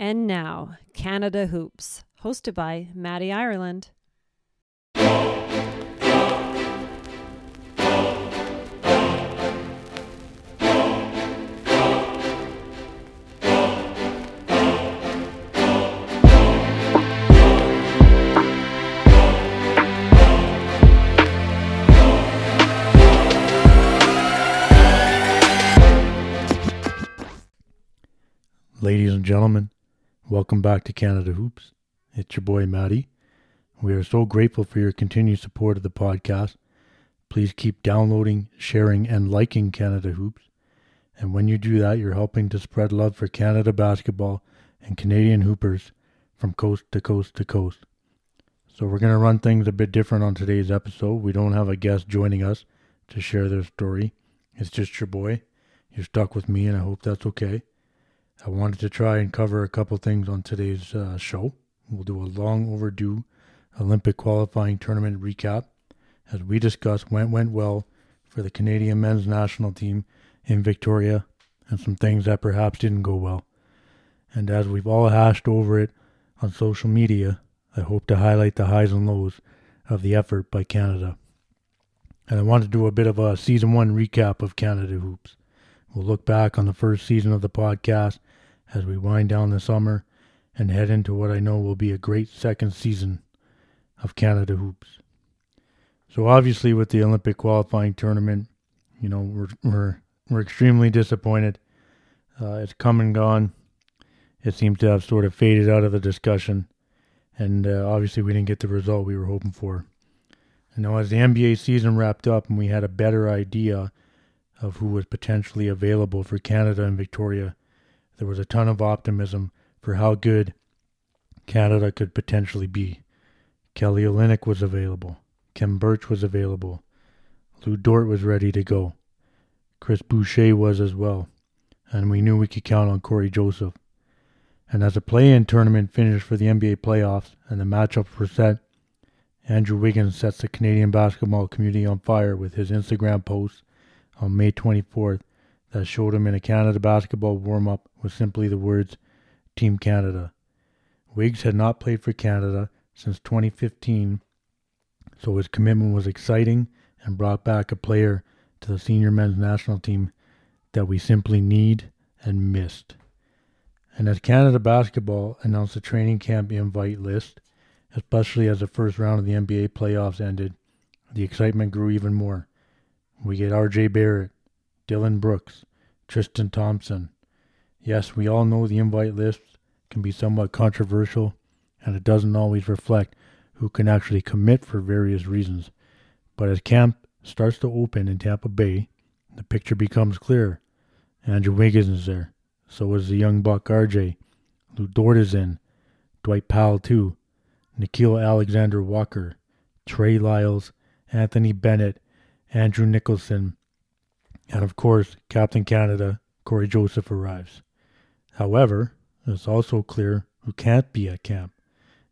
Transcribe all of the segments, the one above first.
And now, Canada Hoops, hosted by Matty Ireland. Ladies and gentlemen, welcome back to Canada Hoops. It's your boy Matty. We are so grateful for your continued support of the podcast. Please keep downloading, sharing, and liking Canada Hoops. And when you do that, you're helping to spread love for Canada basketball and Canadian hoopers from coast to coast to coast. So we're going to run things a bit different on today's episode. We don't have a guest joining us to share their story. It's just your boy. You're stuck with me, and I hope that's okay. I wanted to try and cover a couple things on today's uh, show. We'll do a long overdue Olympic qualifying tournament recap as we discuss what went well for the Canadian men's national team in Victoria and some things that perhaps didn't go well. And as we've all hashed over it on social media, I hope to highlight the highs and lows of the effort by Canada. And I want to do a bit of a season one recap of Canada Hoops. We'll look back on the first season of the podcast as we wind down the summer and head into what I know will be a great second season of Canada Hoops. So obviously with the Olympic qualifying tournament, you know, we're we're we're extremely disappointed. Uh, it's come and gone. It seems to have sort of faded out of the discussion, and uh, obviously we didn't get the result we were hoping for. Know, as the NBA season wrapped up and we had a better idea of who was potentially available for Canada and Victoria, there was a ton of optimism for how good Canada could potentially be. Kelly Olynyk was available. Khem Birch was available. Lu Dort was ready to go. Chris Boucher was as well. And we knew we could count on Cory Joseph. And as the play-in tournament finished for the NBA playoffs and the matchups were set, Andrew Wiggins sets the Canadian basketball community on fire with his Instagram post on May 24th that showed him in a Canada basketball warm-up was simply the words Team Canada. Wiggs had not played for Canada since 2015, so his commitment was exciting and brought back a player to the senior men's national team that we simply need and missed. And as Canada Basketball announced the training camp invite list, especially as the first round of the NBA playoffs ended, the excitement grew even more. We get RJ Barrett, Dillon Brooks, Tristan Thompson. Yes, we all know the invite list can be somewhat controversial and it doesn't always reflect who can actually commit for various reasons. But as camp starts to open in Tampa Bay, the picture becomes clear. Andrew Wiggins is there. So is the young buck RJ. Lu Dort is in. Dwight Powell too. Nickeil Alexander Walker. Trey Lyles. Anthony Bennett. Andrew Nicholson. And of course, Captain Canada, Cory Joseph arrives. However, it's also clear who can't be at camp,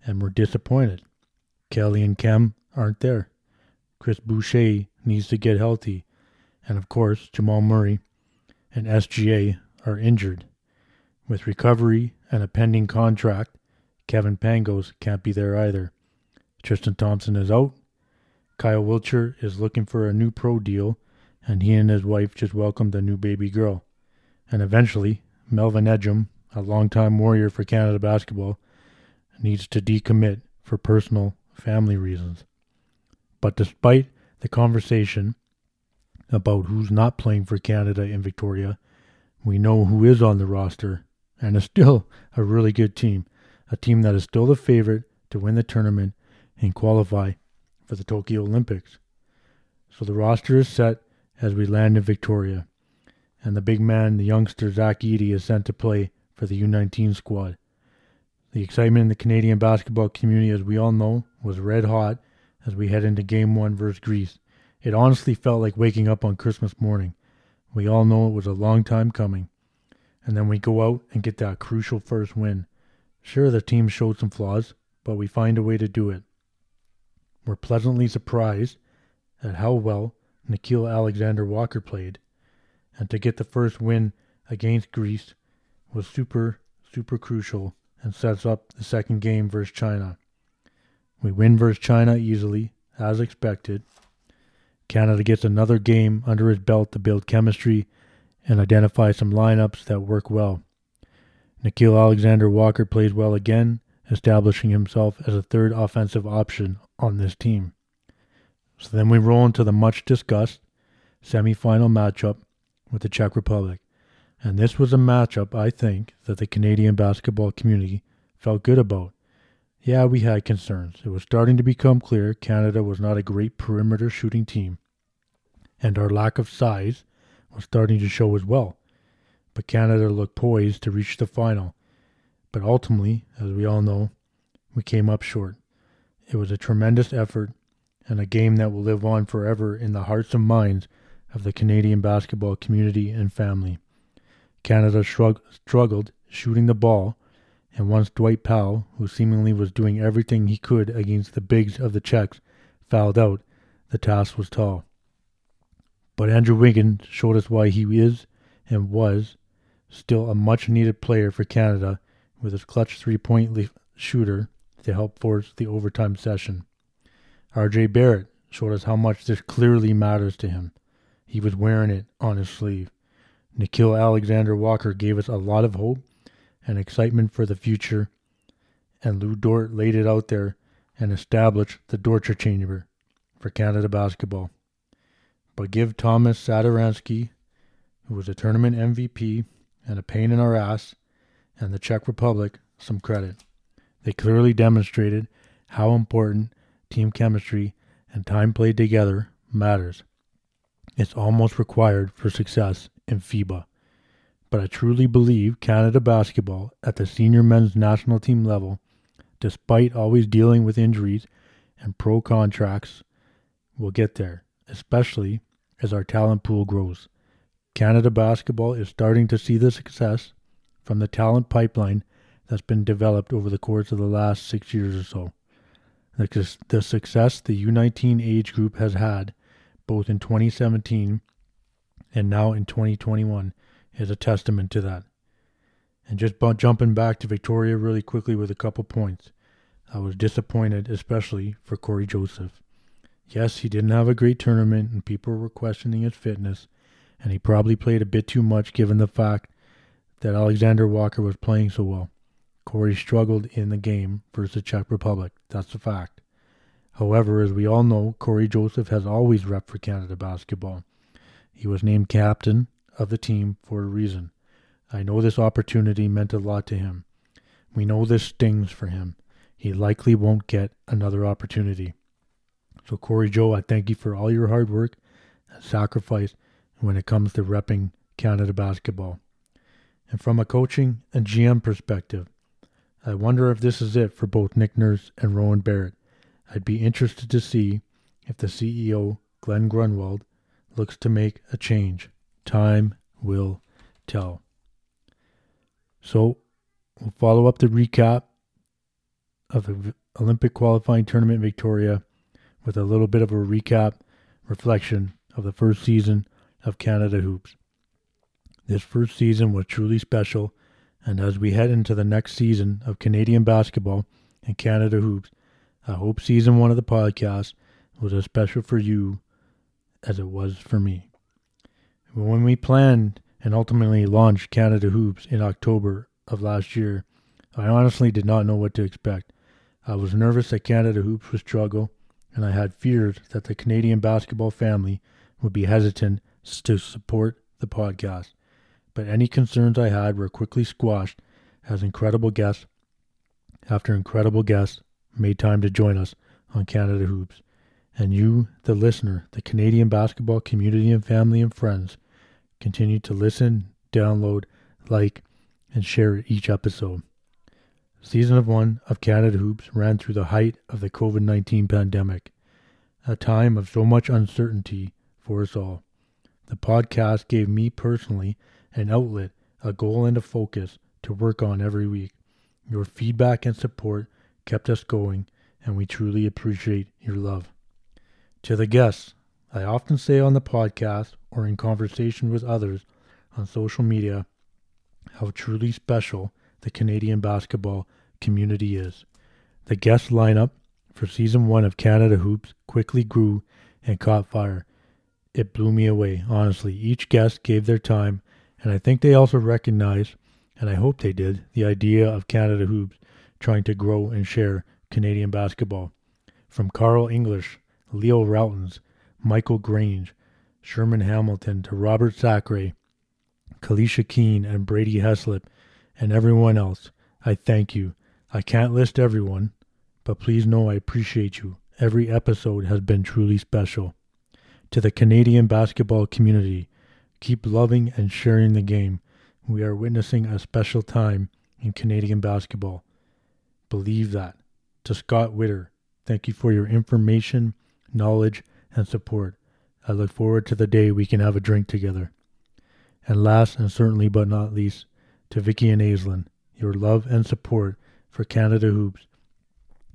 and we're disappointed. Kelly and Khem aren't there. Chris Boucher needs to get healthy, and of course, Jamal Murray and SGA are injured. With recovery and a pending contract, Kevin Pangos can't be there either. Tristan Thompson is out. Kyle Wiltjer is looking for a new pro deal, and he and his wife just welcomed a new baby girl. And eventually, Melvin Ejim, a longtime warrior for Canada basketball, needs to decommit for personal family reasons. But despite the conversation about who's not playing for Canada in Victoria, we know who is on the roster and is still a really good team, a team that is still the favorite to win the tournament and qualify for the Tokyo Olympics. So the roster is set as we land in Victoria, and the big man, the youngster Zach Edey, is sent to play for the U19 squad. The excitement in the Canadian basketball community, as we all know, was red hot as we head into Game 1 versus Greece. It honestly felt like waking up on Christmas morning. We all know it was a long time coming. And then we go out and get that crucial first win. Sure, the team showed some flaws, but we find a way to do it. We're pleasantly surprised at how well Nickeil Alexander Walker played, and to get the first win against Greece was super, super crucial and sets up the second game versus China. We win versus China easily, as expected. Canada gets another game under his belt to build chemistry and identify some lineups that work well. Nickeil Alexander Walker plays well again, establishing himself as a third offensive option on this team. So then we roll into the much discussed semifinal matchup with the Czech Republic. And this was a matchup I think that the Canadian basketball community felt good about. Yeah, we had concerns. It was starting to become clear Canada was not a great perimeter shooting team, and our lack of size was starting to show as well. But Canada looked poised to reach the final. But ultimately, as we all know, we came up short. It was a tremendous effort and a game that will live on forever in the hearts and minds of the Canadian basketball community and family. Canada shrug- struggled shooting the ball, and once Dwight Powell, who seemingly was doing everything he could against the bigs of the Czechs, fouled out, the task was tall. But Andrew Wiggins showed us why he is and was still a much needed player for Canada with his clutch three point shooter to help force the overtime session. RJ Barrett showed us how much this clearly matters to him. He was wearing it on his sleeve. Nickeil Alexander Walker gave us a lot of hope and excitement for the future, and Lu Dort laid it out there and established the Dorture Chamber for Canada basketball. But give Tomas Satoransky, who was a tournament MVP and a pain in our ass, and the Czech Republic some credit. They clearly demonstrated how important team chemistry and time played together matters. It's almost required for success in FIBA. But I truly believe Canada basketball at the senior men's national team level, despite always dealing with injuries and pro contracts, will get there, especially as our talent pool grows. Canada basketball is starting to see the success from the talent pipeline that's been developed over the course of the last six years or so. The, success the U19 age group has had, both in 2017 and now in 2021, is a testament to that. And just jumping back to Victoria really quickly with a couple points. I was disappointed, especially for Cory Joseph. Yes, he didn't have a great tournament, and people were questioning his fitness, and he probably played a bit too much given the fact that Alexander Walker was playing so well. Cory struggled in the game versus the Czech Republic. That's a fact. However, as we all know, Cory Joseph has always repped for Canada basketball. He was named captain of the team for a reason. I know this opportunity meant a lot to him. We know this stings for him. He likely won't get another opportunity. So, Cory Joe, I thank you for all your hard work and sacrifice when it comes to repping Canada basketball. And from a coaching and GM perspective, I wonder if this is it for both Nick Nurse and Rowan Barrett. I'd be interested to see if the CEO, Glen Grunwald, looks to make a change. Time will tell. So, we'll follow up the recap of the Olympic qualifying tournament Victoria with a little bit of a recap reflection of the first season of Canada Hoops. This first season was truly special and as we head into the next season of Canadian basketball and Canada Hoops, I hope season one of the podcast was as special for you as it was for me. When we planned and ultimately launched Canada Hoops in October of last year, I honestly did not know what to expect. I was nervous that Canada Hoops would struggle, and I had fears that the Canadian basketball family would be hesitant to support the podcast but any concerns I had were quickly squashed as incredible guests after incredible guests made time to join us on Canada Hoops. And you, the listener, the Canadian basketball community and family and friends, continue to listen, download, like, and share each episode. Season of one of Canada Hoops ran through the height of the COVID 19 pandemic, a time of so much uncertainty for us all. The podcast gave me personally an outlet, a goal, and a focus to work on every week. Your feedback and support kept us going, and we truly appreciate your love. To the guests, I often say on the podcast or in conversation with others on social media how truly special the Canadian basketball community is. The guest lineup for season one of Canada Hoops quickly grew and caught fire. It blew me away, honestly. Each guest gave their time, and I think they also recognized, and I hope they did, the idea of Canada Hoops trying to grow and share Canadian basketball. From Carl English, Leo Rautins, Michael Grange, Sherman Hamilton to Robert Sacre, Kalisha Keane, and Brady Heslip, and everyone else, I thank you. I can't list everyone, but please know I appreciate you. Every episode has been truly special. To the Canadian basketball community, keep loving and sharing the game. We are witnessing a special time in Canadian basketball. Believe that. To Scott Witter, thank you for your information, knowledge, and support. I look forward to the day we can have a drink together. And last and certainly but not least, to Vicky and Aislinn, your love and support for Canada Hoops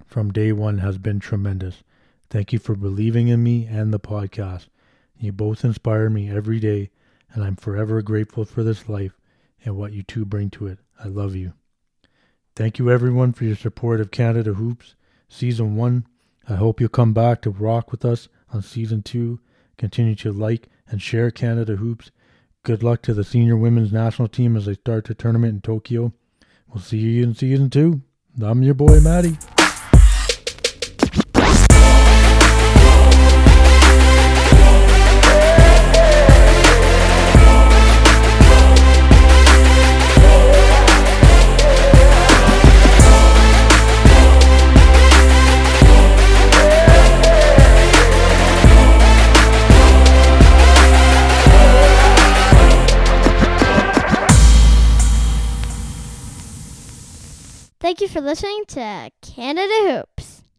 from day one has been tremendous. Thank you for believing in me and the podcast. You both inspire me every day, and I'm forever grateful for this life and what you two bring to it. I love you. Thank you, everyone, for your support of Canada Hoops Season 1. I hope you'll come back to rock with us on Season 2. Continue to like and share Canada Hoops. Good luck to the senior women's national team as they start the tournament in Tokyo. We'll see you in Season 2. I'm your boy, Matty. Listening to Canada Hoops.